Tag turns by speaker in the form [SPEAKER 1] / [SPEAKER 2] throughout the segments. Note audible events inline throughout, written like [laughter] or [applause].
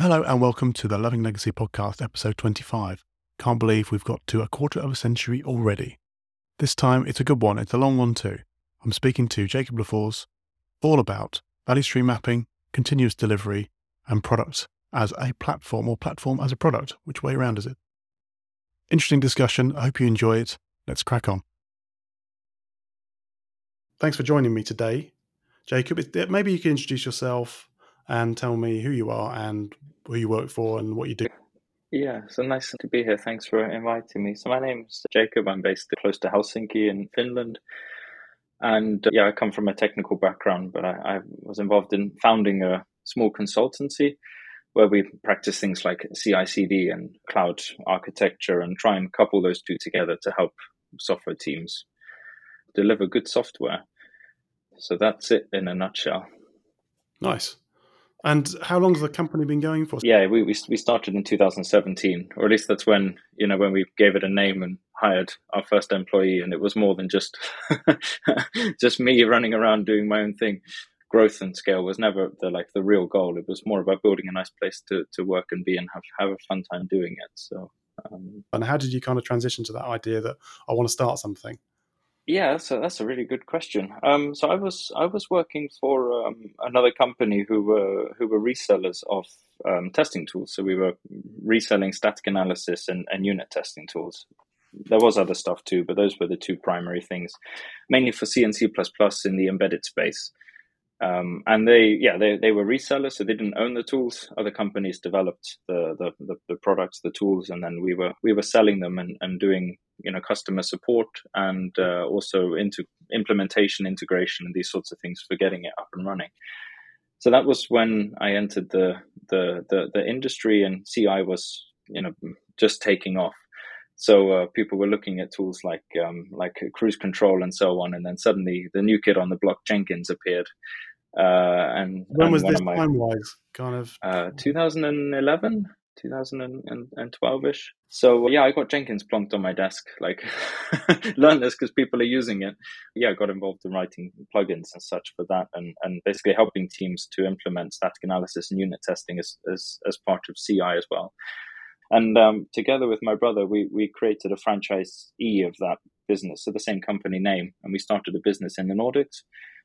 [SPEAKER 1] Hello and welcome to the Loving Legacy podcast, episode 25. Can't believe we've got to a quarter of a century already. This time it's a good one, it's a long one too. I'm speaking to Jacob Lafors all about value stream mapping, continuous delivery, and products as a platform or platform as a product. Which way around is it? Interesting discussion. I hope you enjoy it. Let's crack on. Thanks for joining me today, Jacob. Maybe you can introduce yourself and tell me who you are and who you work for and what you do.
[SPEAKER 2] Yeah, so nice to be here. Thanks for inviting me. So my name's Jacob. I'm based close to Helsinki in Finland. And uh, yeah, I come from a technical background, but I, I was involved in founding a small consultancy where we practice things like CI/CD and cloud architecture, and try and couple those two together to help software teams deliver good software. So that's it in a nutshell.
[SPEAKER 1] Nice. And how long has the company been going for?
[SPEAKER 2] Yeah, we, we we started in 2017, or at least that's when you know when we gave it a name and hired our first employee, and it was more than just [laughs] just me running around doing my own thing. Growth and scale was never the like the real goal. It was more about building a nice place to to work and be and have have a fun time doing it. So.
[SPEAKER 1] Um, and how did you kind of transition to that idea that I want to start something?
[SPEAKER 2] Yeah, so that's a really good question. Um, so I was I was working for um, another company who were who were resellers of um, testing tools. So we were reselling static analysis and, and unit testing tools. There was other stuff too, but those were the two primary things, mainly for C and C in the embedded space. Um, and they, yeah, they, they were resellers, so they didn't own the tools. Other companies developed the, the, the, the products, the tools, and then we were we were selling them and, and doing you know customer support and uh, also into implementation, integration, and these sorts of things for getting it up and running. So that was when I entered the the the, the industry, and CI was you know just taking off. So uh, people were looking at tools like um, like CruiseControl and so on, and then suddenly the new kid on the block, Jenkins, appeared, uh, and
[SPEAKER 1] when
[SPEAKER 2] and
[SPEAKER 1] was this time wise? Kind of
[SPEAKER 2] uh, 2011, 2012 ish. So yeah, I got Jenkins plunked on my desk. Like, [laughs] learn this because people are using it. Yeah, I got involved in writing plugins and such for that, and and basically helping teams to implement static analysis and unit testing as as, as part of CI as well. And um, together with my brother, we we created a franchise E of that business, so the same company name, and we started a business in the Nordics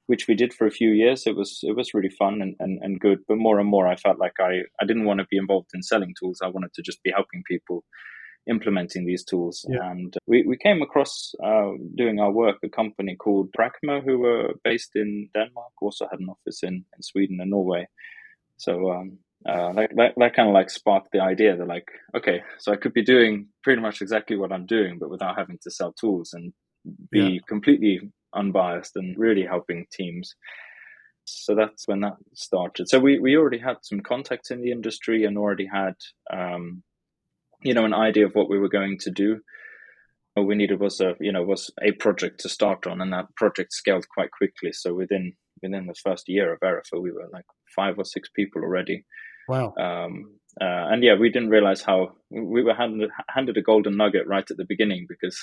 [SPEAKER 2] which we did for a few years. It was it was really fun and, and, and good. But more and more, I felt like I, I didn't want to be involved in selling tools. I wanted to just be helping people implementing these tools. Yeah. And we, we came across uh, doing our work a company called Praqma, who were based in Denmark, also had an office in, in Sweden and Norway. So um, uh, that, that, that kind of like sparked the idea that like, okay, so I could be doing pretty much exactly what I'm doing, but without having to sell tools and be yeah. completely unbiased and really helping teams. So that's when that started. So we, we already had some contacts in the industry and already had, um, you know, an idea of what we were going to do. What we needed was a, you know, was a project to start on, and that project scaled quite quickly. So within within the first year of Verifa, we were like five or six people already.
[SPEAKER 1] Wow.
[SPEAKER 2] Um, uh, and yeah, we didn't realize how we were handed, handed a golden nugget right at the beginning because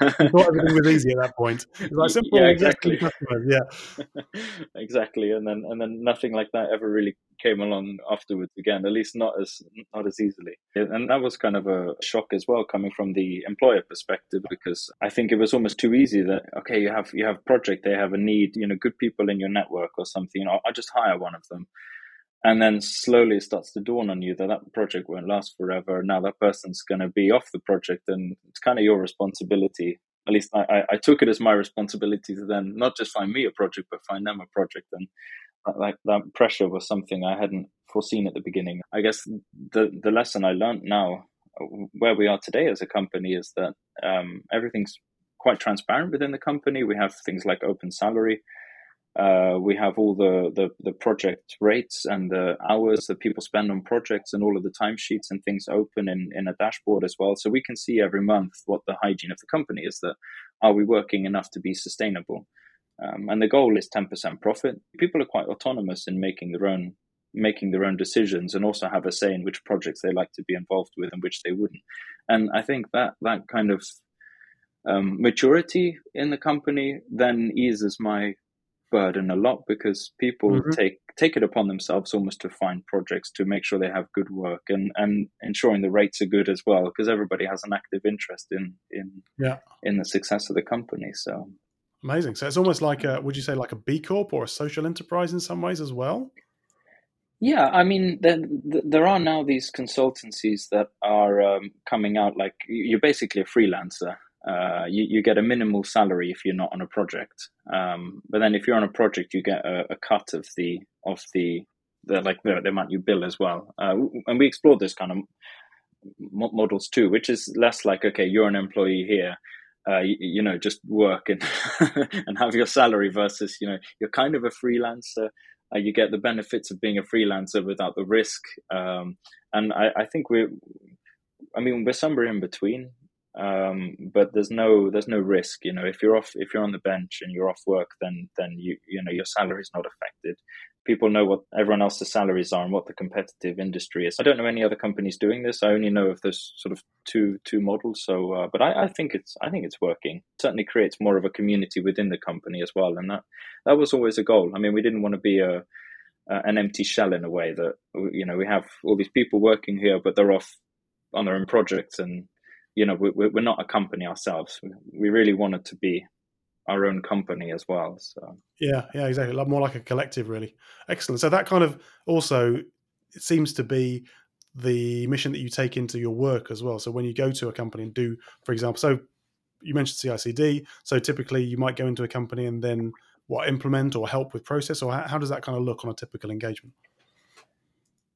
[SPEAKER 1] I thought everything was easy at that point. Like [laughs] simple,
[SPEAKER 2] yeah, exactly. [laughs]
[SPEAKER 1] Yeah,
[SPEAKER 2] exactly. And then and then nothing like that ever really came along afterwards again. At least not as not as easily. And that was kind of a shock as well, coming from the employer perspective, because I think it was almost too easy. That okay, you have you have project, they have a need, you know, good people in your network or something. You know, I'll just hire one of them and then slowly it starts to dawn on you that that project won't last forever. Now that person's going to be off the project and it's kind of your responsibility. At least I, I, took it as my responsibility to then not just find me a project but find them a project. And that, like that pressure was something i hadn't foreseen at the beginning. I guess the the lesson i learned now where we are today as a company is that um, everything's quite transparent within the company. We have things like open salary uh, we have all the, the, the project rates and the hours that people spend on projects and all of the timesheets and things open in, in a dashboard as well. So we can see every month what the hygiene of the company is that are we working enough to be sustainable? Um, and the goal is 10% profit. People are quite autonomous in making their own making their own decisions and also have a say in which projects they like to be involved with and which they wouldn't. And I think that that kind of um, maturity in the company then eases my burden a lot because people
[SPEAKER 1] Mhm.
[SPEAKER 2] take take it upon themselves almost to find projects to make sure they have good work and and ensuring the rates are good as well because everybody has an active interest in in
[SPEAKER 1] Yeah.
[SPEAKER 2] in the success of the company. So
[SPEAKER 1] Amazing. So it's almost like a, would you say like a B Corp or a social enterprise in some ways as well?
[SPEAKER 2] Yeah, I mean, there, there are now these consultancies that are um, coming out. Like you're basically a freelancer. Uh, you, you get a minimal salary if you're not on a project. Um, but then if you're on a project, you get a, a cut of the of the, the like the, the amount you bill as well. Uh, and we explored this kind of mo- models too, which is less like okay, you're an employee here. Uh, you, you know, just work and [laughs] and have your salary versus you know you're kind of a freelancer uh, you get the benefits of being a freelancer without the risk. Um, and I, I, think we're, I mean, we're somewhere in between. Um, but there's no there's no risk. You know, if you're off if you're on the bench and you're off work, then then you you know your salary is not affected. People know what everyone else's salaries are and what the competitive industry is. I don't know any other companies doing this. I only know of those sort of two two models. So, uh, but I, I think it's I think it's working. It certainly creates more of a community within the company as well, and that that was always a goal. I mean, we didn't want to be a uh, an empty shell in a way that you know we have all these people working here, but they're off on their own projects, and you know we, we're not a company ourselves. We really wanted to be our own company as well. So
[SPEAKER 1] yeah, yeah, exactly. More like a collective, really. Excellent. So that kind of also it seems to be the mission that you take into your work as well. So when you go to a company and do, for example, so you mentioned CICD. So typically you might go into a company and then what implement or help with process, or how, how does that kind of look on a typical engagement?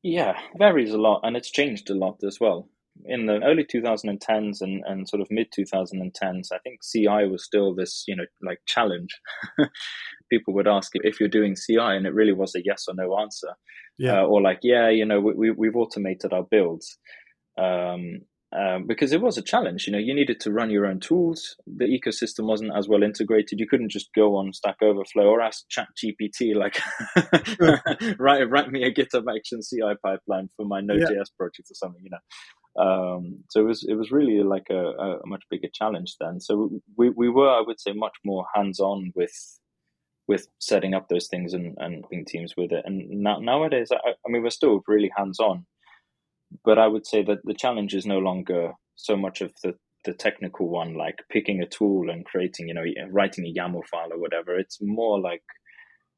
[SPEAKER 2] Yeah, varies a lot, and it's changed a lot as well. In the early 2010s and, and sort of mid 2010s, I think CI was still this, you know, like challenge. [laughs] People would ask if you're doing CI, and it really was a yes or no answer.
[SPEAKER 1] Yeah.
[SPEAKER 2] Uh, or like, yeah, you know, we, we've automated our builds. Um, um, because it was a challenge. You know, you needed to run your own tools. The ecosystem wasn't as well integrated. You couldn't just go on Stack Overflow or ask ChatGPT, like, [laughs] write write me a GitHub Action CI pipeline for my Node.js yeah. project or something. You know, um, so it was it was really like a, a, much bigger challenge then. So we we were, I would say, much more hands on with with setting up those things and and being teams with it. And now, nowadays, I, I mean, we're still really hands on but I would say that the challenge is no longer so much of the the technical one, like picking a tool and creating, you know, writing a YAML file or whatever. It's more like,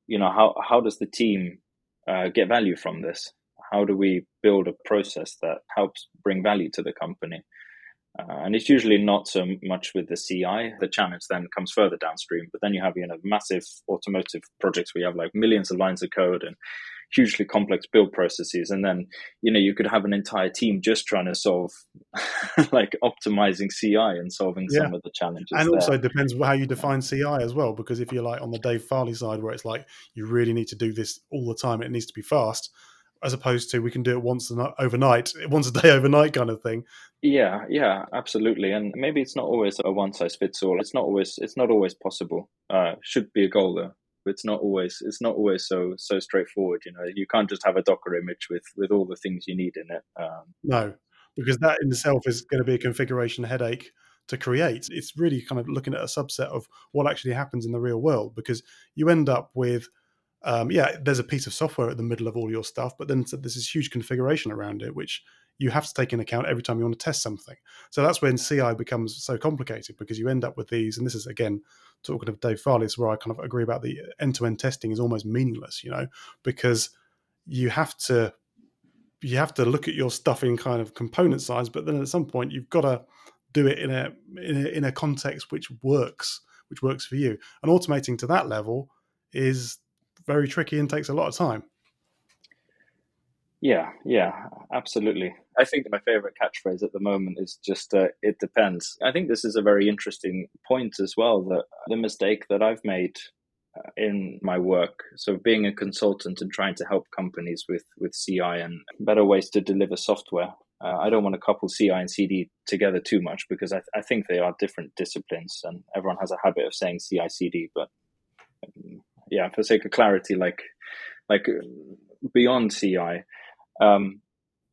[SPEAKER 2] you know, how how does the team uh, get value from this? How do we build a process that helps bring value to the company? Uh, and it's usually not so much with the CI. The challenge then comes further downstream. But then you have, you know, massive automotive projects where you have like millions of lines of code and hugely complex build processes and then you know you could have an entire team just trying to solve [laughs] like optimizing ci and solving yeah. some of the challenges
[SPEAKER 1] and
[SPEAKER 2] there.
[SPEAKER 1] also depends how you define ci as well because if you're like on the dave farley side where it's like you really need to do this all the time it needs to be fast as opposed to we can do it once overnight [laughs] once a day overnight kind of thing.
[SPEAKER 2] Yeah yeah absolutely. And maybe it's not always a one size fits all it's not always it's not always possible. Uh should be a goal though. It's not always it's not always so so straightforward you know. You can't just have a docker image with with all the things you need in it um,
[SPEAKER 1] no because that in itself is going to be a configuration headache to create. It's really kind of looking at a subset of what actually happens in the real world because you end up with um, yeah there's a piece of software at the middle of all your stuff but then there's this huge configuration around it which you have to take into account every time you want to test something. So that's when CI becomes so complicated because you end up with these, and this is again talking of Dave Farley, where I kind of agree about the end-to-end testing is almost meaningless, you know, because you have to you have to look at your stuff in kind of component size, but then at some point you've got to do it in a in a, in a context which works, which works for you. And automating to that level is very tricky and takes a lot of time.
[SPEAKER 2] Yeah, yeah, absolutely. I think my favorite catchphrase at the moment is just uh, "it depends." I think this is a very interesting point as well. That the mistake that I've made uh, in my work, so being a consultant and trying to help companies with with CI and better ways to deliver software. Uh, I don't want to couple CI and CD together too much because I, th- I think they are different disciplines, and everyone has a habit of saying CI CD. But um, yeah, for sake of clarity, like like beyond CI um,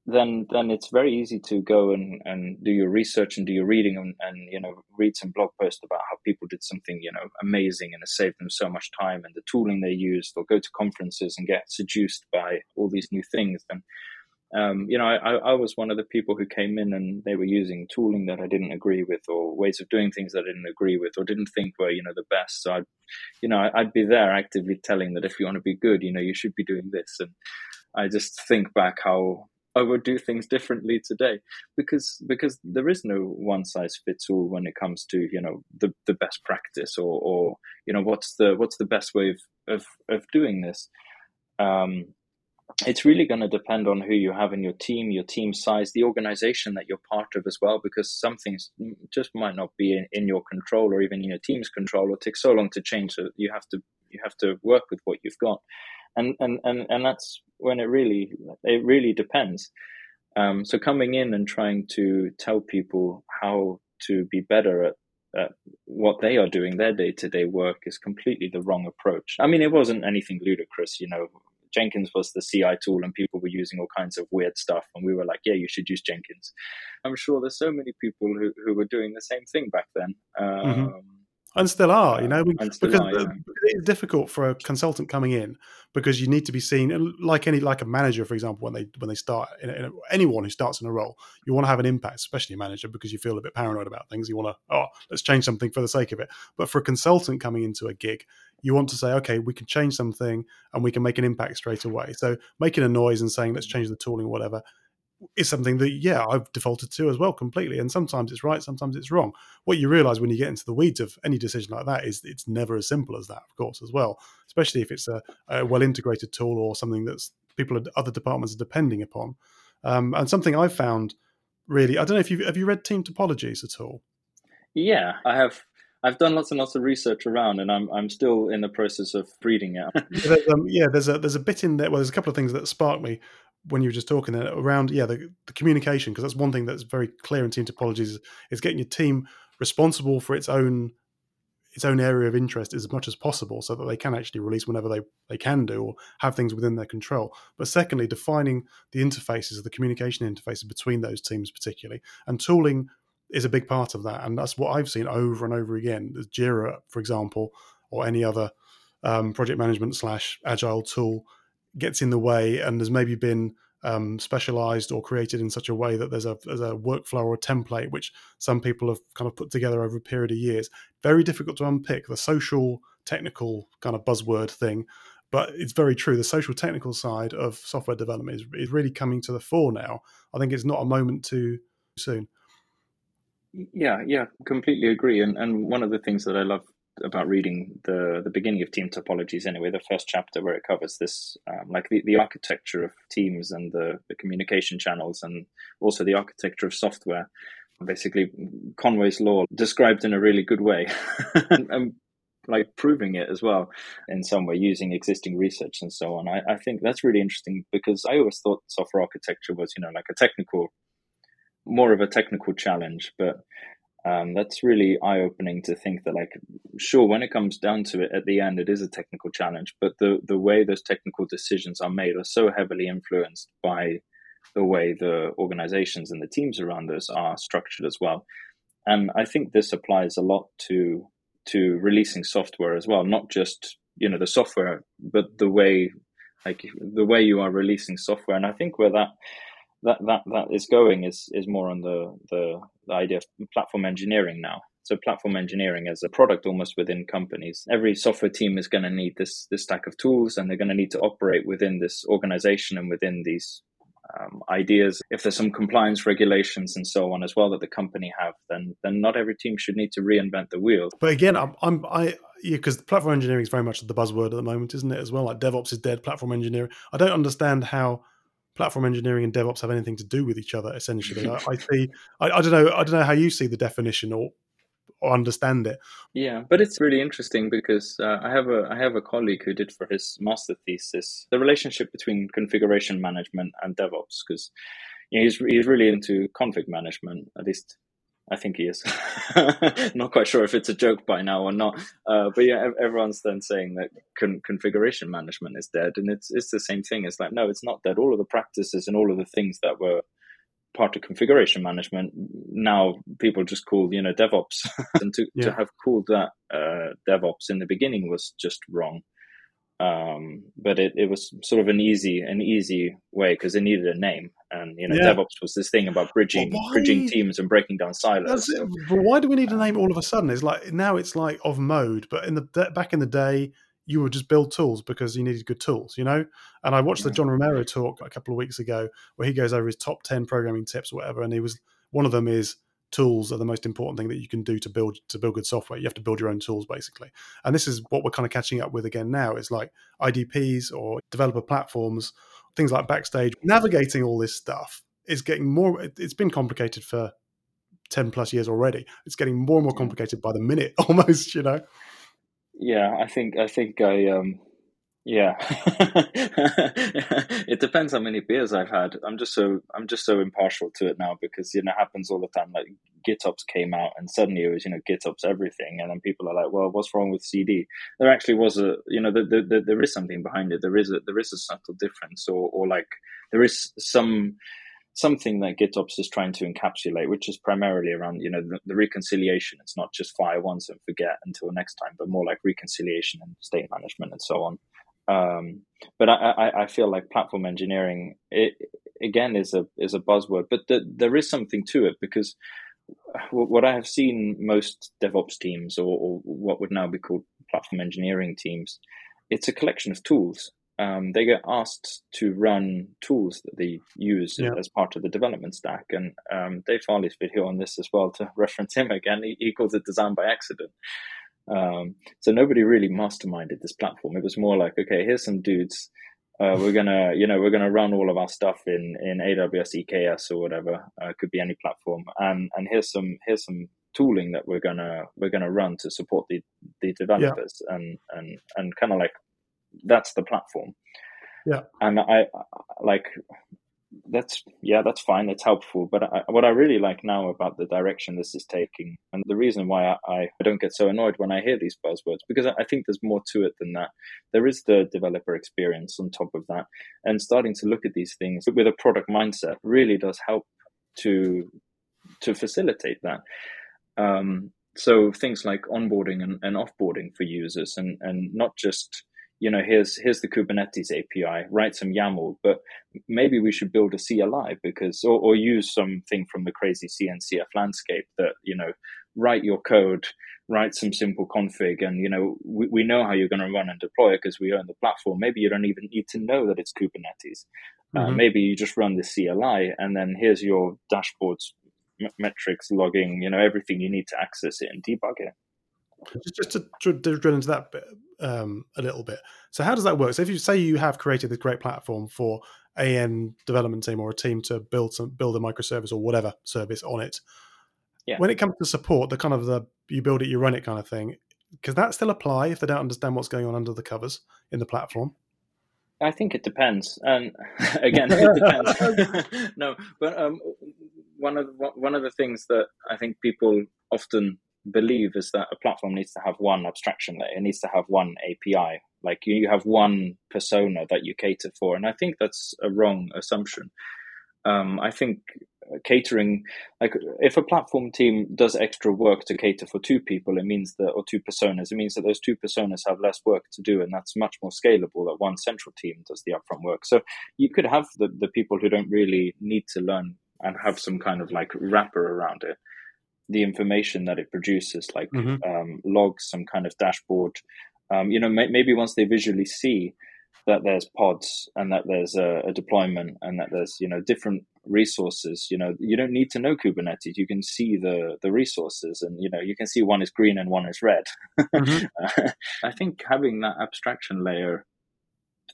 [SPEAKER 2] then then it's very easy to go and, and do your research and do your reading and, and you know read some blog posts about how people did something you know amazing and it saved them so much time and the tooling they used or go to conferences and get seduced by all these new things then um, you know I, I was one of the people who came in and they were using tooling that I didn't agree with or ways of doing things that I didn't agree with or didn't think were you know the best so I'd you know I'd be there actively telling that if you want to be good you know you should be doing this and I just think back how I would do things differently today because because there is no one size fits all when it comes to you know the the best practice or or you know what's the what's the best way of of, of doing this. Um, it's really going to depend on who you have in your team, your team size, the organization that you're part of as well, because some things just might not be in, in your control or even in your team's control or take so long to change that you have to you have to work with what you've got. And and and, and that's when it really it really depends. Um, so coming in and trying to tell people how to be better at, at what they are doing their day-to-day work is completely the wrong approach. I mean it wasn't anything ludicrous you know Jenkins was the CI tool and people were using all kinds of weird stuff. And we were like, yeah, you should use Jenkins. I'm sure there's so many people who, who were doing the same thing back then. Mm-hmm. Um, mm-hmm
[SPEAKER 1] and still are, you know, because, are, yeah. it's difficult for a consultant coming in because you need to be seen like any like a manager, for example, when they when they start in, in anyone who starts in a role, you want to have an impact, especially a manager, because you feel a bit paranoid about things. You want to oh, let's change something for the sake of it. But for a consultant coming into a gig, you want to say, okay, we can change something and we can make an impact straight away. So making a noise and saying let's change the tooling, whatever, is something that yeah I've defaulted to as well completely. And sometimes it's right, sometimes it's wrong. What you realize when you get into the weeds of any decision like that is it's never as simple as that, of course, as well. Especially if it's a, a well integrated tool or something that's people other departments are depending upon. Um, and something I've found really, I don't know if you have you read Team Topologies at all.
[SPEAKER 2] Yeah, I have. I've done lots and lots of research around, and I'm I'm still in the process of reading it. [laughs]
[SPEAKER 1] yeah, there's, um, yeah, there's a there's a bit in there. Well, there's a couple of things that spark me when you were just talking around yeah the, the communication because that's one thing that's very clear in team topologies is, getting your team responsible for its own its own area of interest as much as possible so that they can actually release whenever they, they can do or have things within their control. But secondly, defining the interfaces, the communication interfaces between those teams, particularly. And tooling is a big part of that. And that's what I've seen over and over again. There's Jira, for example, or any other um, project management slash agile tool gets in the way and has maybe been um, specialized or created in such a way that there's a, there's a workflow or a template which some people have kind of put together over a period of years. Very difficult to unpick the social technical kind of buzzword thing, but it's very true. The social technical side of software development is, is really coming to the fore now. I think it's not a moment too soon.
[SPEAKER 2] Yeah, yeah, completely agree. And and one of the things that I love about reading the the beginning of team topologies anyway the first chapter where it covers this um, like the, the architecture of teams and the, the communication channels and also the architecture of software. Basically conway's law described in a really good way [laughs] and, and, like proving it as well in some way using existing research and so on. I, I think that's really interesting because i always thought software architecture was you know like a technical more of a technical challenge but um, that's really eye opening to think that like sure when it comes down to it at the end it is a technical challenge but the the way those technical decisions are made are so heavily influenced by the way the organizations and the teams around us are structured as well. And i think this applies a lot to to releasing software as well not just you know the software but the way like the way you are releasing software. And i think where that that that that is going is is more on the the, the idea of platform engineering now. So platform engineering as a product almost within companies. Every software team is going to need this this stack of tools, and they're going to need to operate within this organization and within these um, ideas. If there's some compliance regulations and so on as well that the company have, then then not every team should need to reinvent the wheel.
[SPEAKER 1] But again, I'm, I'm I yeah, because platform engineering is very much the buzzword at the moment, isn't it? As well, like DevOps is dead, platform engineering. I don't understand how platform engineering and DevOps have anything to do with each other. Essentially, I, I, [laughs] see. I, I, don't know. I don't know how you see the definition or or understand it.
[SPEAKER 2] Yeah, but it's really interesting because uh, I have a I have a colleague who did for his master thesis the relationship between configuration management and DevOps because you know, he's he's really into config management at least I think he is. [laughs] not quite sure if it's a joke by now or not. Uh, but yeah, everyone's then saying that con- configuration management is dead, and it's it's the same thing. It's like no, it's not dead. All of the practices and all of the things that were part of configuration management now people just call you know DevOps, [laughs] and to yeah. to have called that uh, DevOps in the beginning was just wrong um, but it, it was sort of an easy an easy way because it needed a name. And you know yeah. devops was this thing about bridging bridging teams and breaking down silos. So.
[SPEAKER 1] but why do we need a name all of a sudden? It's like now it's like of mode but in the back in the day you would just build tools because you needed good tools you know? And i watched the john romero talk a couple of weeks ago where he goes over his top 10 programming tips or whatever and he was one of them is tools are the most important thing that you can do to build to build good software. You have to build your own tools basically. And this is what we're kind of catching up with again now is like IDPs or developer platforms, things like Backstage. Navigating all this stuff is getting more it's been complicated for 10 plus years already. It's getting more and more complicated by the minute [laughs] almost, you know.
[SPEAKER 2] Yeah, I think I think I um yeah, [laughs] it depends how many beers I've had. I'm just so I'm just so impartial to it now because you know it happens all the time. Like GitOps came out and suddenly it was you know GitOps everything, and then people are like, well, what's wrong with CD? There actually was a you know the, the, the, there is something behind it. There is a there is a subtle difference, or or like there is some something that GitOps is trying to encapsulate, which is primarily around you know the, the, reconciliation. It's not just fire once and forget until next time, but more like reconciliation and state management and so on. Um, but I, I, I, feel like platform engineering it, again is a is a buzzword, but the, there is something to it because what I have seen most DevOps teams or, or, what would now be called platform engineering teams, it's a collection of tools. Um, they get asked to run tools that they use yeah. as part of the development stack. And um, Dave Farley's video on this as well, to [laughs] reference him again, he, he calls it design by accident. Um, so nobody really masterminded this platform. It was more like, okay, here's some dudes. Uh, we're gonna, you know, we're gonna run all of our stuff in in AWS EKS or whatever. Uh, could be any platform. And and here's some here's some tooling that we're gonna we're gonna run to support the the developers. Yeah. And and and kind of like that's the platform.
[SPEAKER 1] Yeah.
[SPEAKER 2] And I like that's yeah that's fine that's helpful but I, what i really like now about the direction this is taking and the reason why I, I, don't get so annoyed when i hear these buzzwords because I, think there's more to it than that. There is the developer experience on top of that and starting to look at these things with a product mindset really does help to to facilitate that. Um, so things like onboarding and, and offboarding for users and and not just you know, here's here's the Kubernetes API, write some YAML, but maybe we should build a CLI because, or, or use something from the crazy CNCF landscape that, you know, write your code, write some simple config, and you know, we, we know how you're going to run and deploy it because we own the platform. Maybe you don't even need to know that it's Kubernetes. Uh, mm-hmm. Uh, maybe you just run the CLI, and then here's your dashboards, m- metrics, logging, you know, everything you need to access it and debug it.
[SPEAKER 1] Just, to, to, drill into that bit um, a little bit. So, how does that work? So, if you say you have created this great platform for AN development team or a team to build some build a microservice or whatever service on it, yeah. when it comes to support, the kind of the you build it, you run it kind of thing, does that still apply if they don't understand what's going on under the covers in the platform?
[SPEAKER 2] I think it depends, and [laughs] again, it depends. [laughs] no, but um, one of one of the things that I think people often believe is that a platform needs to have one abstraction layer. It needs to have one API. Like you have one persona that you cater for, and I think that's a wrong assumption. Um, I think catering, like if a platform team does extra work to cater for two people, it means that or two personas, it means that those two personas have less work to do, and that's much more scalable. That one central team does the upfront work. So you could have the the people who don't really need to learn and have some kind of like wrapper around it the information that it produces, like mm-hmm. um, logs, some kind of dashboard. Um, you know, may- maybe once they visually see that there's pods and that there's a, a, deployment and that there's you know different resources you know you don't need to know kubernetes you can see the the resources and you know you can see one is green and one is red mm-hmm. [laughs] i think having that abstraction layer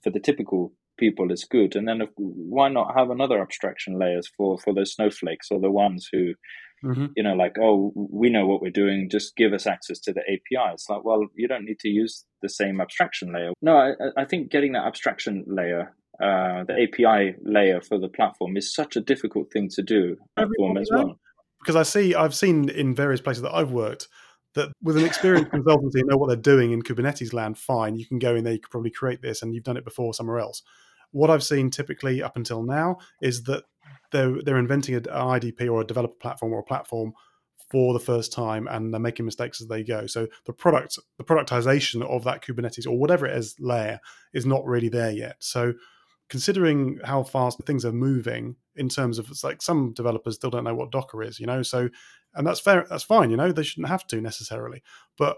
[SPEAKER 2] for the typical people is good and then why not have another abstraction layers for for those snowflakes or the ones who Mm-hmm. You know, like, oh, we know what we're doing. Just give us access to the API. It's like, well, you don't need to use the same abstraction layer. No, I, I think getting that abstraction layer, uh, the API layer for the platform, is such a difficult thing to do. Platform as well.
[SPEAKER 1] because I see I've seen in various places that I've worked that with an experienced [laughs] consultancy know what they're doing in Kubernetes land, fine, you can go in there, you could probably create this, and you've done it before somewhere else. What I've seen typically up until now is that they're they're inventing an IDP or a developer platform or a platform for the first time, and they're making mistakes as they go. So the product, the productization of that Kubernetes or whatever it is layer is not really there yet. So considering how fast things are moving in terms of it's like some developers still don't know what Docker is, you know. So, and that's fair. That's fine. You know, they shouldn't have to necessarily. But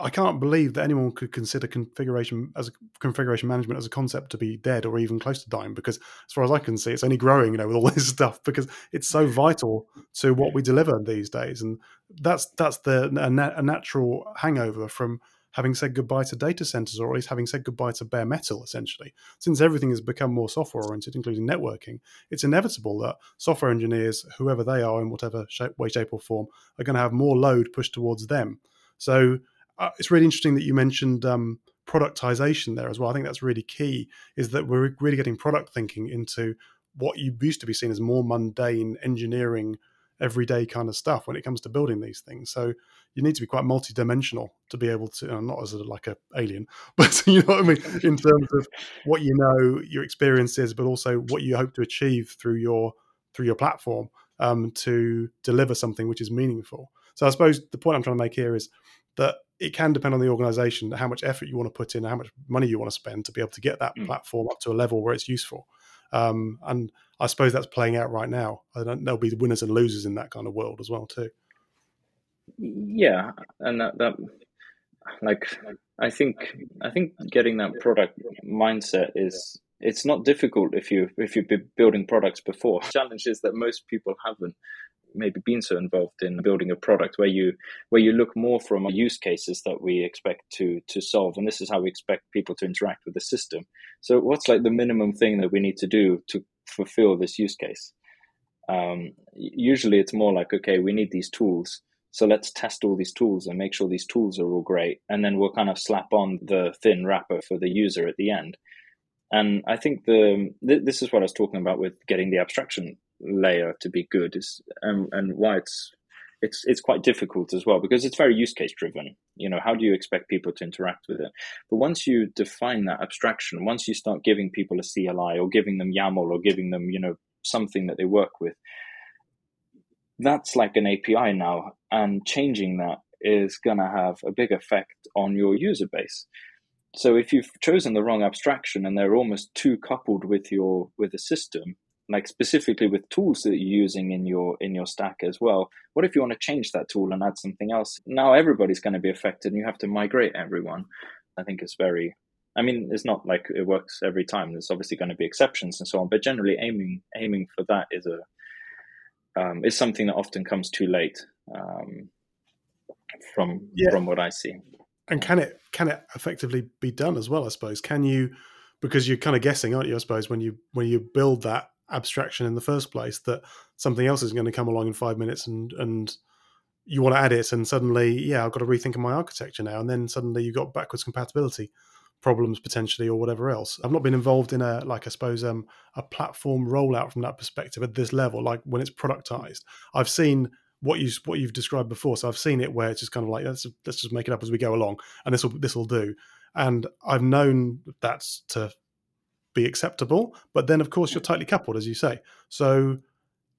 [SPEAKER 1] I can't believe that anyone could consider configuration as a configuration management as a concept to be dead or even close to dying. Because as far as I can see, it's only growing. You know, with all [laughs] this stuff because it's so vital to what we deliver these days, and that's that's the a, a natural hangover from having said goodbye to data centers, or at least having said goodbye to bare metal, essentially. Since everything has become more software oriented, including networking, it's inevitable that software engineers, whoever they are in whatever shape, way, shape, or form, are going to have more load pushed towards them. So uh, it's really interesting that you mentioned um, productization there as well. I think that's really key, is that we're really getting product thinking into what you used to be seen as more mundane engineering everyday kind of stuff when it comes to building these things. So you need to be quite multi-dimensional to be able to, uh, not as a, like a alien, [laughs] but you know what I mean, in terms of what you know, your experiences, but also what you hope to achieve through your through your platform um, to deliver something which is meaningful. So I suppose the point I'm trying to make here is that it can depend on the organization how much effort you want to put in, how much money you want to spend to be able to get that mm. platform up to a level where it's useful. Um, and I suppose that's playing out right now. there'll be winners and losers in that kind of world as well too.
[SPEAKER 2] Yeah, and that, that like I think I think getting that product mindset is it's not difficult if you if you've been building products before. [laughs] The challenge is that most people haven't maybe been so involved in building a product where you where you look more from use cases that we expect to to solve. And this is how we expect people to interact with the system. So what's like the minimum thing that we need to do to fulfill this use case? Um, usually it's more like okay we need these tools. So let's test all these tools and make sure these tools are all great. And then we'll kind of slap on the thin wrapper for the user at the end. And I think the this is what I was talking about with getting the abstraction layer to be good is and, and why it's it's it's quite difficult as well because it's very use case driven. You know how do you expect people to interact with it? But once you define that abstraction once you start giving people a cli or giving them yaml or giving them you know something that they work with that's like an api now and changing that is going to have a big effect on your user base. So if you've chosen the wrong abstraction and they're almost too coupled with your with the system like specifically with tools that you're using in your in your stack as well what if you want to change that tool and add something else? Now everybody's going to be affected and you have to migrate everyone. I think it's very i mean it's not like it works every time. There's obviously going to be exceptions and so on but generally aiming aiming for that is a um, is something that often comes too late um, from yeah. from what i see.
[SPEAKER 1] And can it can it effectively be done as well i suppose? Can you because you're kind of guessing aren't you i suppose when you when you build that abstraction in the first place that something else is going to come along in five minutes and and you want to add it and suddenly yeah i've got to rethink my architecture now and then suddenly you've got backwards compatibility problems potentially or whatever else. I've not been involved in a like i suppose um, a platform rollout from that perspective at this level like when it's productized. I've seen what you what you've described before so i've seen it where it's just kind of like let's let's just make it up as we go along and this will this will do. And i've known that's to be acceptable. But then, of course, you're tightly coupled, as you say. So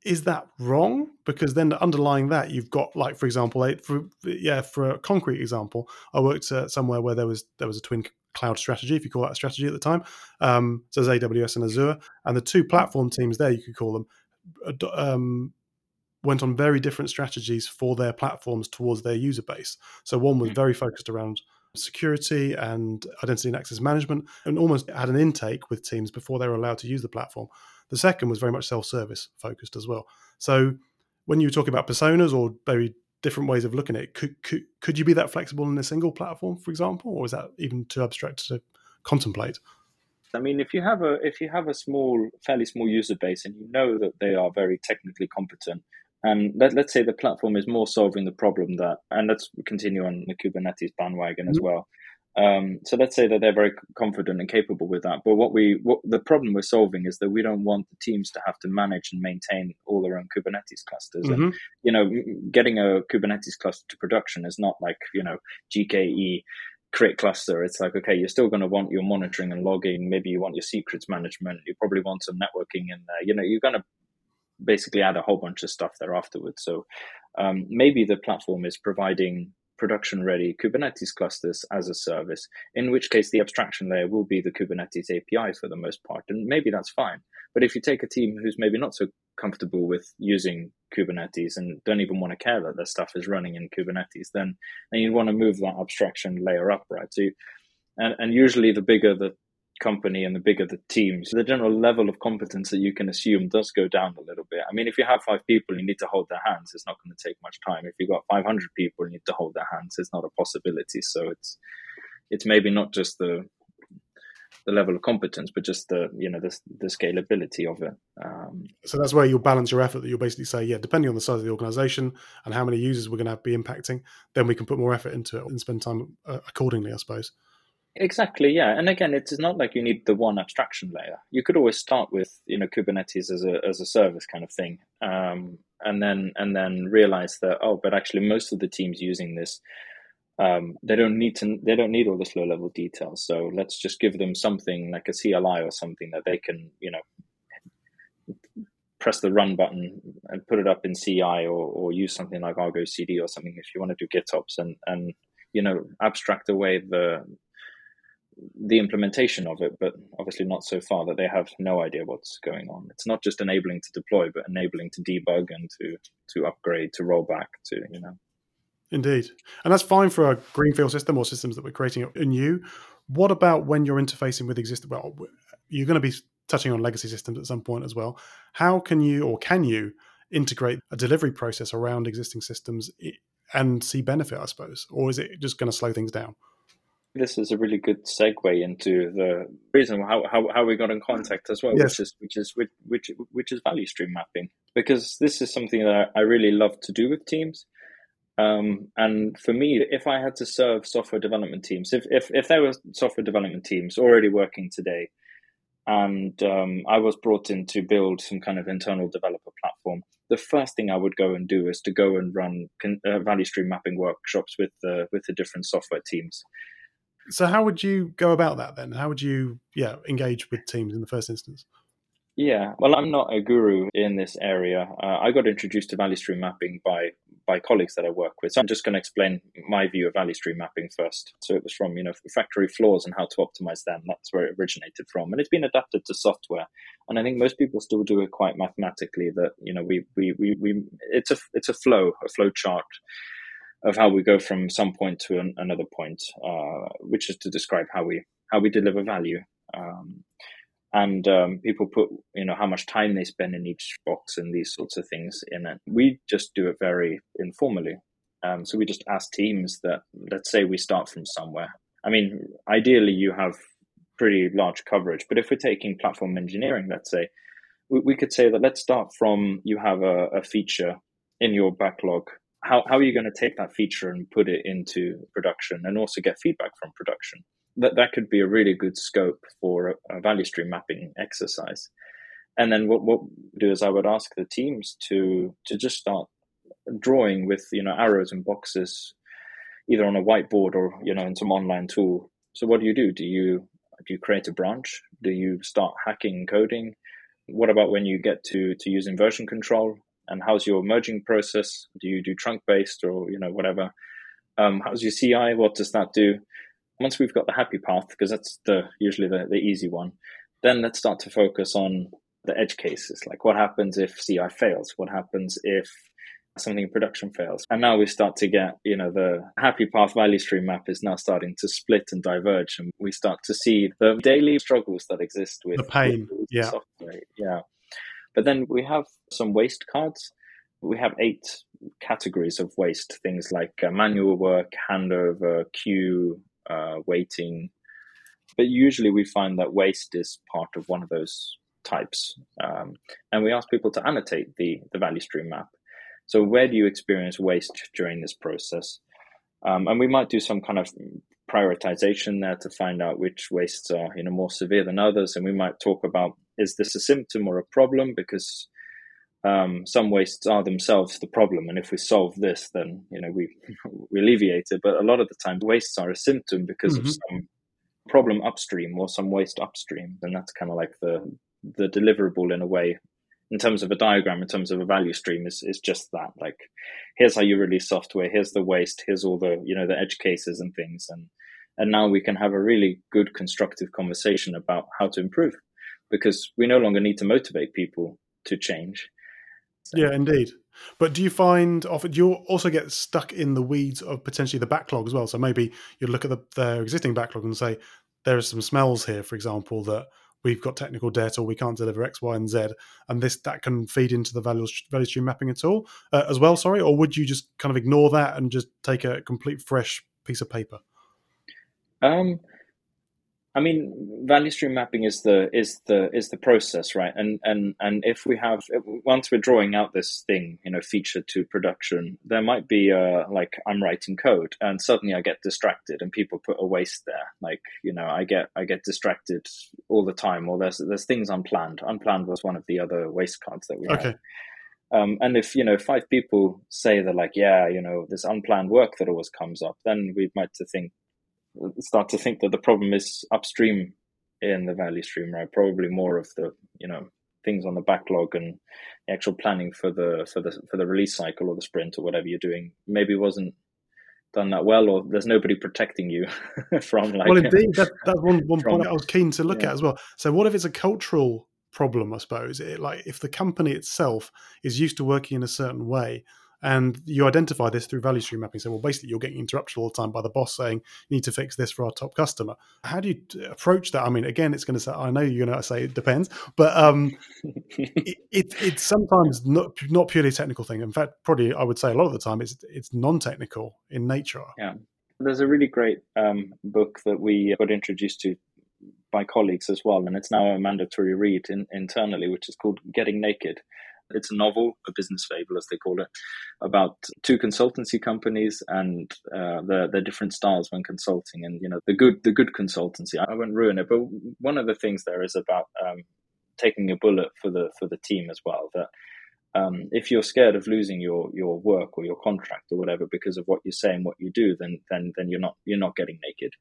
[SPEAKER 1] is that wrong? Because then underlying that, you've got like, for example, for, yeah, for a concrete example, I worked at somewhere where there was there was a twin cloud strategy, if you call that a strategy at the time. Um, so there's AWS and Azure, and the two platform teams there, you could call them, um, went on very different strategies for their platforms towards their user base. So one was hmm. very focused around security and identity and access management, and almost had an intake with teams before they were allowed to use the platform. The second was very much self service focused as well. So when you talk about personas or very different ways of looking at it, could, could, could you be that flexible in a single platform, for example, or is that even too abstract to contemplate?
[SPEAKER 2] I mean, if you have a if you have a small, fairly small user base, and you know that they are very technically competent, and let, let's say the platform is more solving the problem that, and let's continue on the Kubernetes bandwagon as mm-hmm. well. Um, so let's say that they're very confident and capable with that. But what we, what the problem we're solving is that we don't want the teams to have to manage and maintain all their own Kubernetes clusters. Mm-hmm. And you know, getting a Kubernetes cluster to production is not like you know GKE create cluster. It's like okay, you're still going to want your monitoring and logging. Maybe you want your secrets management. You probably want some networking in there. You know, you're going to basically add a whole bunch of stuff there afterwards. So um, maybe the platform is providing production ready Kubernetes clusters as a service, in which case the abstraction layer will be the Kubernetes APIs for the most part. And maybe that's fine. But if you take a team who's maybe not so comfortable with using Kubernetes and don't even want to care that their stuff is running in Kubernetes, then, then you want to move that abstraction layer up, right? So you, and, and usually the bigger the company and the bigger the team, so the general level of competence that you can assume does go down a little bit. I mean, if you have five people, you need to hold their hands. It's not going to take much time. If you've got 500 people, you need to hold their hands. It's not a possibility. So it's it's maybe not just the the level of competence, but just the you know the, the scalability of it. Um,
[SPEAKER 1] so that's where you'll balance your effort. That you'll basically say, yeah, depending on the size of the organization and how many users we're going to be impacting, then we can put more effort into it and spend time uh, accordingly, I suppose.
[SPEAKER 2] Exactly, yeah. And again, it's not like you need the one abstraction layer. You could always start with you know Kubernetes as a as a service kind of thing, um, and then and then realize that oh, but actually most of the teams using this, um, they don't need to they don't need all this low level detail. So let's just give them something like a CLI or something that they can you know press the run button and put it up in CI or, or use something like Argo CD or something if you want to do GitOps and and you know abstract away the the implementation of it, but obviously not so far that they have no idea what's going on. It's not just enabling to deploy, but enabling to debug and to to upgrade, to roll back, to you know.
[SPEAKER 1] Indeed, and that's fine for a greenfield system or systems that we're creating anew. What about when you're interfacing with existing? Well, you're going to be touching on legacy systems at some point as well. How can you or can you integrate a delivery process around existing systems and see benefit? I suppose, or is it just going to slow things down?
[SPEAKER 2] This is a really good segue into the reason how, how, how we got in contact as well, yes. which is which is which, which which is value stream mapping. Because this is something that I really love to do with teams. Um, and for me, if I had to serve software development teams, if if, if there were software development teams already working today, and um, I was brought in to build some kind of internal developer platform, the first thing I would go and do is to go and run uh, value stream mapping workshops with the with the different software teams
[SPEAKER 1] so how would you go about that then? How would you yeah engage with teams in the first instance?
[SPEAKER 2] Yeah, well, I'm not a guru in this area. Uh, I got introduced to value stream mapping by by colleagues that I work with. So I'm just going to explain my view of value stream mapping first. So it was from you know factory floors and how to optimize them. That's where it originated from, and it's been adapted to software. And I think most people still do it quite mathematically. That you know we we we, we it's a it's a flow, a flow chart of how we go from some point to an, another point, uh, which is to describe how we how we deliver value. Um, and um, people put you know how much time they spend in each box and these sorts of things in it. We just do it very informally. Um, so we just ask teams that let's say we start from somewhere. I mean, ideally you have pretty large coverage, but if we're taking platform engineering, let's say, we, we could say that let's start from you have a, a feature in your backlog how, how are you going to take that feature and put it into production and also get feedback from production? That, that could be a really good scope for a, a value stream mapping exercise. And then what, what do is I would ask the teams to, to just start drawing with, you know, arrows and boxes, either on a whiteboard or, you know, in some online tool. So what do you do? Do you, do you create a branch? Do you start hacking coding? What about when you get to, to using version control? And how's your merging process? Do you do trunk based or you know whatever? Um, how's your CI? What does that do? Once we've got the happy path, because that's the usually the, the easy one, then let's start to focus on the edge cases. Like what happens if CI fails? What happens if something in production fails? And now we start to get, you know, the happy path value stream map is now starting to split and diverge, and we start to see the daily struggles that exist with
[SPEAKER 1] the pain.
[SPEAKER 2] With
[SPEAKER 1] yeah,
[SPEAKER 2] software. yeah. But then we have some waste cards. We have eight categories of waste things like uh, manual work, handover, queue, uh, waiting. But usually we find that waste is part of one of those types. Um, and we ask people to annotate the, the value stream map. So, where do you experience waste during this process? Um, and we might do some kind of prioritization there to find out which wastes are you know more severe than others, and we might talk about is this a symptom or a problem because um, some wastes are themselves the problem, and if we solve this, then you know we we alleviate it. But a lot of the time, wastes are a symptom because mm-hmm. of some problem upstream or some waste upstream, and that's kind of like the the deliverable in a way in terms of a diagram, in terms of a value stream, is is just that. Like, here's how you release software. Here's the waste. Here's all the you know the edge cases and things, and and now we can have a really good constructive conversation about how to improve, because we no longer need to motivate people to change.
[SPEAKER 1] So. Yeah, indeed. But do you find often do you also get stuck in the weeds of potentially the backlog as well? So maybe you look at the, their existing backlog and say there are some smells here, for example, that we've got technical debt or we can't deliver X, Y, and Z, and this that can feed into the value value stream mapping at all uh, as well. Sorry, or would you just kind of ignore that and just take a complete fresh piece of paper?
[SPEAKER 2] Um, I mean, value stream mapping is the is the is the process, right? And and and if we have once we're drawing out this thing, you know, feature to production, there might be a like I'm writing code, and suddenly I get distracted, and people put a waste there. Like you know, I get I get distracted all the time, or there's there's things unplanned. Unplanned was one of the other waste cards that we okay. had. Um, and if you know five people say they're like yeah you know this unplanned work that always comes up, then we might to think start to think that the problem is upstream in the value stream, right? Probably more of the you know things on the backlog and the actual planning for the for the for the release cycle or the sprint or whatever you're doing maybe wasn't done that well or there's nobody protecting you [laughs] from like
[SPEAKER 1] well indeed that, [laughs] that's one, one from, point i was keen to look yeah. at as well so what if it's a cultural problem i suppose it, like if the company itself is used to working in a certain way and you identify this through value stream mapping. So, well, basically, you're getting interrupted all the time by the boss saying, you need to fix this for our top customer. How do you approach that? I mean, again, it's going to say, I know you're going to say it depends, but um, [laughs] it, it, it's sometimes not, not purely a technical thing. In fact, probably I would say a lot of the time it's, it's non technical in nature.
[SPEAKER 2] Yeah. There's a really great um, book that we got introduced to by colleagues as well, and it's now a mandatory read in, internally, which is called Getting Naked. It's a novel, a business fable, as they call it, about two consultancy companies and uh, the the different styles when consulting, and you know the good the good consultancy. I won't ruin it, but one of the things there is about um, taking a bullet for the for the team as well. That um, if you're scared of losing your your work or your contract or whatever because of what you say and what you do, then then then you're not you're not getting naked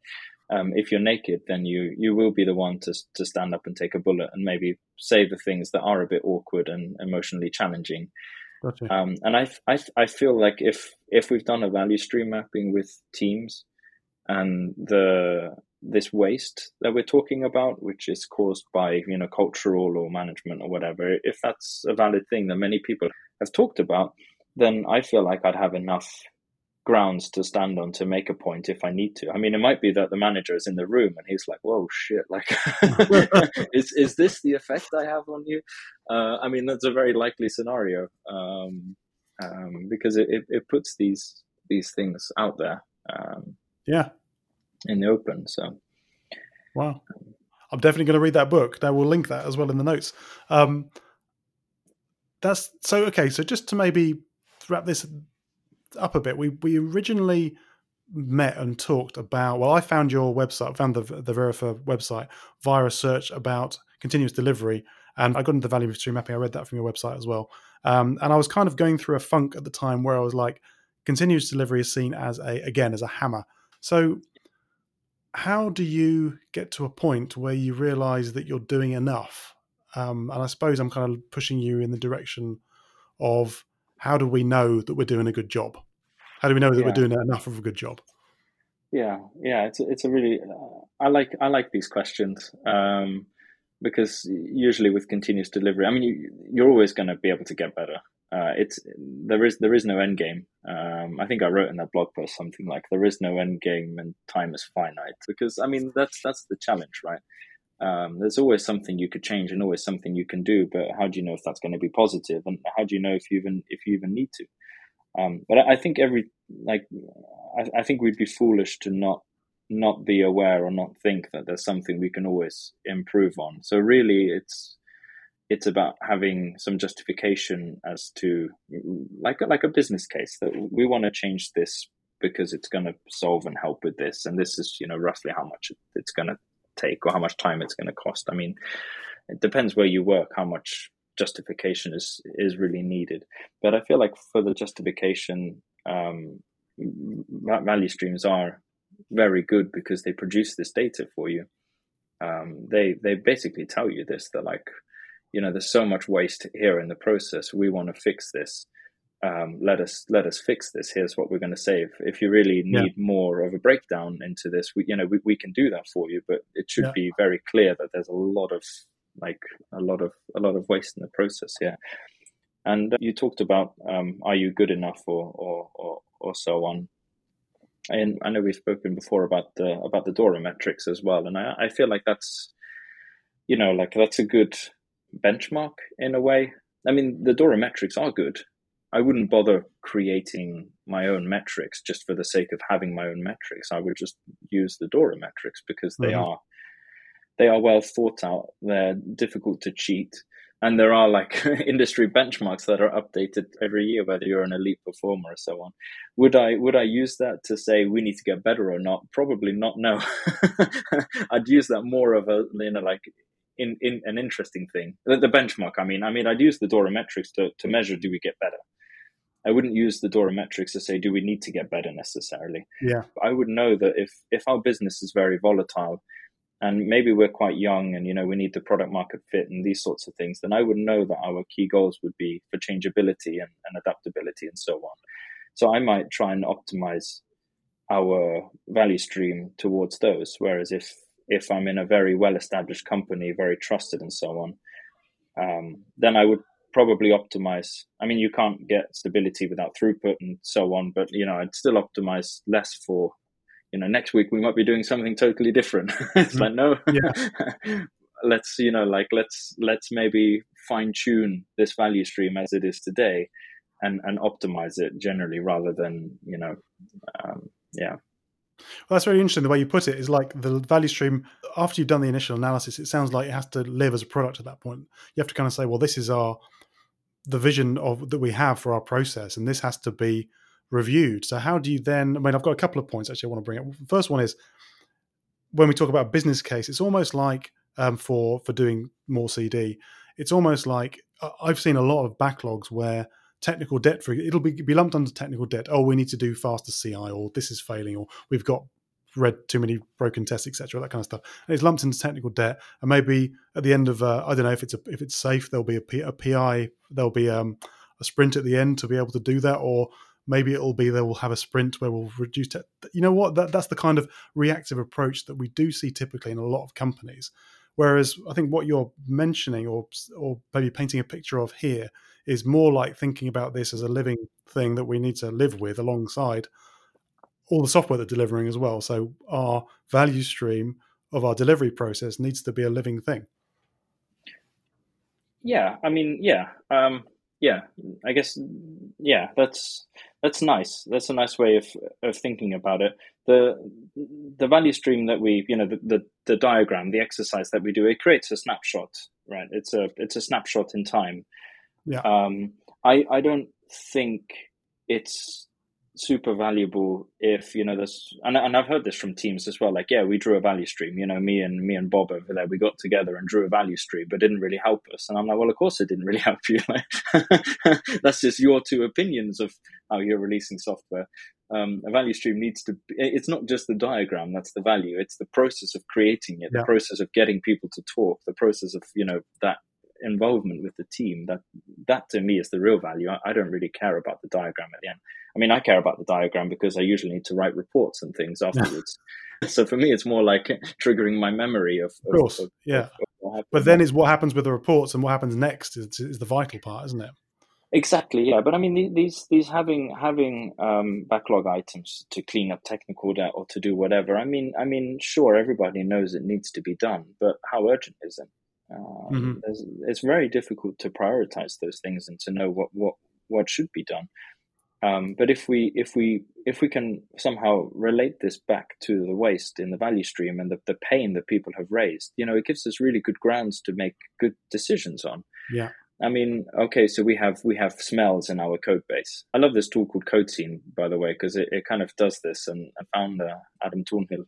[SPEAKER 2] um, if you're naked, then you you will be the one to to stand up and take a bullet and maybe say the things that are a bit awkward and emotionally challenging. Gotcha. Um, and I, I I feel like if if we've done a value stream mapping with teams, and the this waste that we're talking about, which is caused by you know cultural or management or whatever, if that's a valid thing that many people have talked about, then I feel like I'd have enough grounds to stand on to make a point if I need to. I mean, it might be that the manager is in the room and he's like, "Whoa, shit! Like, [laughs] is is this the effect I have on you?" Uh, I mean, that's a very likely scenario um, um, because it, it, it, puts these these things out there. Um,
[SPEAKER 1] yeah,
[SPEAKER 2] in the open. So,
[SPEAKER 1] wow, I'm definitely going to read that book. Now we'll link that as well in the notes. Um, that's so okay. So just to maybe wrap this up a bit, we we originally met and talked about. Well, I found your website, found the the Verifa website via a search about continuous delivery, and I got into the value stream mapping. I read that from your website as well, um, and I was kind of going through a funk at the time where I was like, continuous delivery is seen as a again as a hammer. So, how do you get to a point where you realize that you're doing enough? Um, and I suppose I'm kind of pushing you in the direction of how do we know that we're doing a good job? How do we know that yeah. we're doing enough of a good job?
[SPEAKER 2] Yeah, yeah, it's a, it's a really uh, I like I like these questions um, because usually with continuous delivery, I mean, you, you're always going to be able to get better. Uh, it's there is there is no end game. Um, I think I wrote in that blog post something like there is no end game and time is finite because I mean that's that's the challenge, right? Um, there's always something you could change and always something you can do, but how do you know if that's going to be positive, and how do you know if you even if you even need to? Um, but I, I, think every like I, I, think we'd be foolish to not not be aware or not think that there's something we can always improve on. So really, it's it's about having some justification as to like like a business case that we want to change this because it's going to solve and help with this, and this is you know roughly how much it's going to take or how much time it's going to cost. I mean, it depends where you work, how much justification is is really needed. But I feel like for the justification, um, value streams are very good because they produce this data for you. Um, they they basically tell you this. They're like, you know, there's so much waste here in the process. We want to fix this. Um, let us let us fix this. Here's what we're going to save. If you really need yeah. more of a breakdown into this, we you know we, we can do that for you. But it should yeah. be very clear that there's a lot of like a lot of a lot of waste in the process. Yeah. And you talked about um, are you good enough or, or, or, or so on. And I know we've spoken before about the about the DORA metrics as well, and I, I feel like that's you know like that's a good benchmark in a way. I mean, the DORA metrics are good. I wouldn't bother creating my own metrics just for the sake of having my own metrics. I would just use the DORA metrics because they mm-hmm. are they are well thought out. They're difficult to cheat, and there are like [laughs] industry benchmarks that are updated every year, whether you're an elite performer or so on. Would I would I use that to say we need to get better or not? Probably not. No, [laughs] I'd use that more of a you know like in, in an interesting thing. The, the benchmark. I mean, I mean, I'd use the Dora metrics to to measure do we get better. I wouldn't use the Dora metrics to say do we need to get better necessarily.
[SPEAKER 1] Yeah,
[SPEAKER 2] I would know that if if our business is very volatile and maybe we're quite young and you know we need the product market fit and these sorts of things then i would know that our key goals would be for changeability and, and adaptability and so on so i might try and optimize our value stream towards those whereas if if i'm in a very well established company very trusted and so on um, then i would probably optimize i mean you can't get stability without throughput and so on but you know i'd still optimize less for you know next week we might be doing something totally different [laughs] it's mm-hmm. like no yeah. [laughs] let's you know like let's let's maybe fine tune this value stream as it is today and and optimize it generally rather than you know um, yeah
[SPEAKER 1] well, that's very interesting. The way you put it is like the value stream. After you've done the initial analysis, it sounds like it has to live as a product at that point. You have to kind of say, well, this is our the vision of that we have for our process, and this has to be reviewed. So how do you then? I mean, I've got a couple of points actually I want to bring up. First one is when we talk about business case, it's almost like um, for for doing more CD, it's almost like I've seen a lot of backlogs where technical debt for it'll be, be lumped under technical debt. Oh, we need to do faster CI, or this is failing, or we've got read too many broken tests, etc. That kind of stuff. And it's lumped into technical debt, and maybe at the end of uh, I don't know if it's a, if it's safe, there'll be a, P, a PI, there'll be um, a sprint at the end to be able to do that, or maybe it'll be that we'll have a sprint where we'll reduce it. You know what? That, that's the kind of reactive approach that we do see typically in a lot of companies. Whereas I think what you're mentioning, or or maybe painting a picture of here, is more like thinking about this as a living thing that we need to live with alongside all the software they're delivering as well. So our value stream of our delivery process needs to be a living thing.
[SPEAKER 2] Yeah, I mean, yeah, um, yeah. I guess, yeah. That's that's nice. That's a nice way of of thinking about it. The the value stream that we, you know, the, the, the diagram, the exercise that we do, it creates a snapshot, right? It's a it's a snapshot in time.
[SPEAKER 1] Yeah.
[SPEAKER 2] Um, I I don't think it's super valuable if you know this and, and i've heard this from teams as well like yeah we drew a value stream you know me and me and bob over there we got together and drew a value stream but didn't really help us and i'm like well of course it didn't really [laughs] help you like [laughs] that's just your two opinions of how you're releasing software um, a value stream needs to be, it's not just the diagram that's the value it's the process of creating it yeah. the process of getting people to talk the process of you know that involvement with the team that that to me is the real value. I, I, don't really care about the diagram at the end. I mean i care about the diagram because i usually need to write reports and things afterwards. So for me it's more like [laughs] triggering my memory of,
[SPEAKER 1] of course of, yeah. of but then is what happens with the reports and what happens next is, is the vital part isn't it
[SPEAKER 2] Exactly, yeah. But I mean, these these having having um, backlog items to clean up technical debt or to do whatever. I mean, I mean, sure, everybody knows it needs to be done, but how urgent is it? Um, mm-hmm. It's very difficult to prioritize those things and to know what what what should be done. Um, but if we if we if we can somehow relate this back to the waste in the value stream and the, the pain that people have raised, you know, it gives us really good grounds to make good decisions on.
[SPEAKER 1] Yeah.
[SPEAKER 2] I mean, okay, so we have we have smells in our code base. I love this tool called CodeScene, by the way, because it, it kind of does this. And I found uh, Adam Tornhill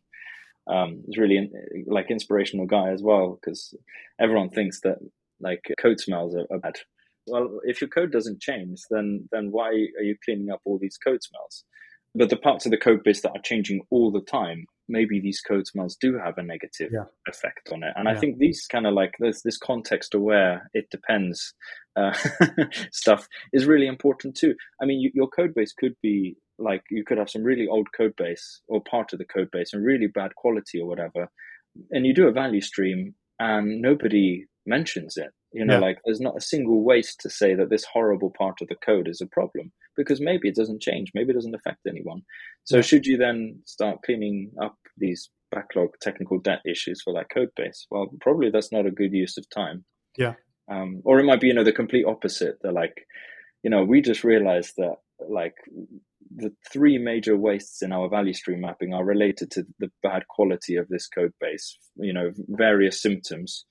[SPEAKER 2] um, is really in, like inspirational guy as well, because everyone thinks that like code smells are, are bad. Well, if your code doesn't change, then then why are you cleaning up all these code smells? But the parts of the code base that are changing all the time, maybe these code smells do have a negative yeah. effect on it. And yeah. I think these kind of like this this context aware, it depends uh, [laughs] stuff is really important too. I mean, you, your code base could be like you could have some really old code base or part of the code base and really bad quality or whatever, and you do a value stream and nobody mentions it. You know, yeah. like there's not a single waste to say that this horrible part of the code is a problem because maybe it doesn't change, maybe it doesn't affect anyone. So yeah. should you then start cleaning up these backlog technical debt issues for that code base? Well, probably that's not a good use of time.
[SPEAKER 1] Yeah.
[SPEAKER 2] Um, or it might be, you know, the complete opposite. They're like, you know, we just realized that like the three major wastes in our value stream mapping are related to the bad quality of this code base, you know, various symptoms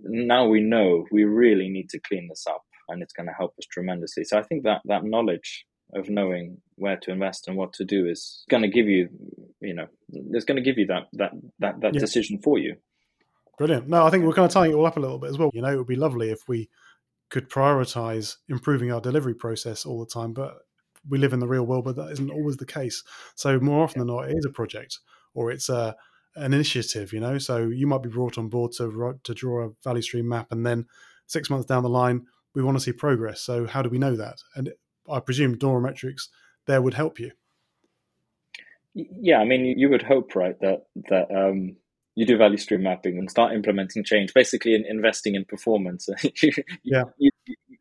[SPEAKER 2] now we know we really need to clean this up and it's going to help us tremendously. So I think that that knowledge of knowing where to invest and what to do is going to give you, you know, it's going to give you that that that that yeah. decision for you.
[SPEAKER 1] Brilliant. No, I think we're kind of tying it all up a little bit as well. You know, it would be lovely if we could prioritize improving our delivery process all the time, but we live in the real world, but that isn't always the case. So more often than not, it is a project or it's a an initiative, you know. So you might be brought on board to to draw a value stream map, and then six months down the line, we want to see progress. So how do we know that? And I presume Dora Metrics there would help you.
[SPEAKER 2] Yeah, I mean, you would hope, right, that that um, you do value stream mapping and start implementing change, basically in investing in performance. [laughs]
[SPEAKER 1] yeah,
[SPEAKER 2] you,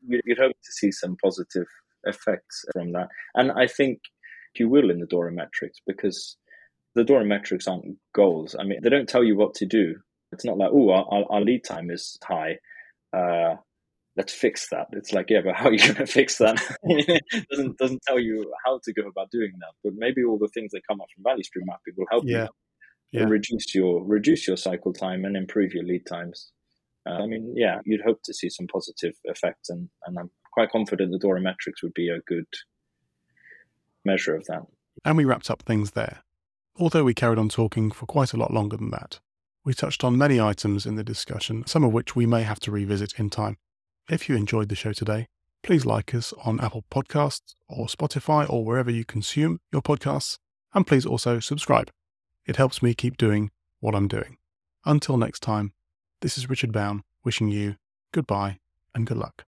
[SPEAKER 2] would hope to see some positive effects from that, and I think you will in the Dora metrics because the Dora metrics aren't goals. I mean, they don't tell you what to do. It's not like, oh, our, our, lead time is high. Uh, let's fix that. It's like, yeah, but how are you [laughs] going to fix that? it [laughs] doesn't doesn't tell you how to go about doing that. But maybe all the things that come up from value stream mapping will help
[SPEAKER 1] yeah.
[SPEAKER 2] you yeah. reduce your reduce your cycle time and improve your lead times. Uh, I mean, yeah, you'd hope to see some positive effects, and and I'm quite confident the Dora metrics would be a good measure of that.
[SPEAKER 1] And we wrapped up things there. Although we carried on talking for quite a lot longer than that, we touched on many items in the discussion, some of which we may have to revisit in time. If you enjoyed the show today, please like us on Apple Podcasts or Spotify or wherever you consume your podcasts, and please also subscribe. It helps me keep doing what I'm doing. Until next time, this is Richard Bown wishing you goodbye and good luck.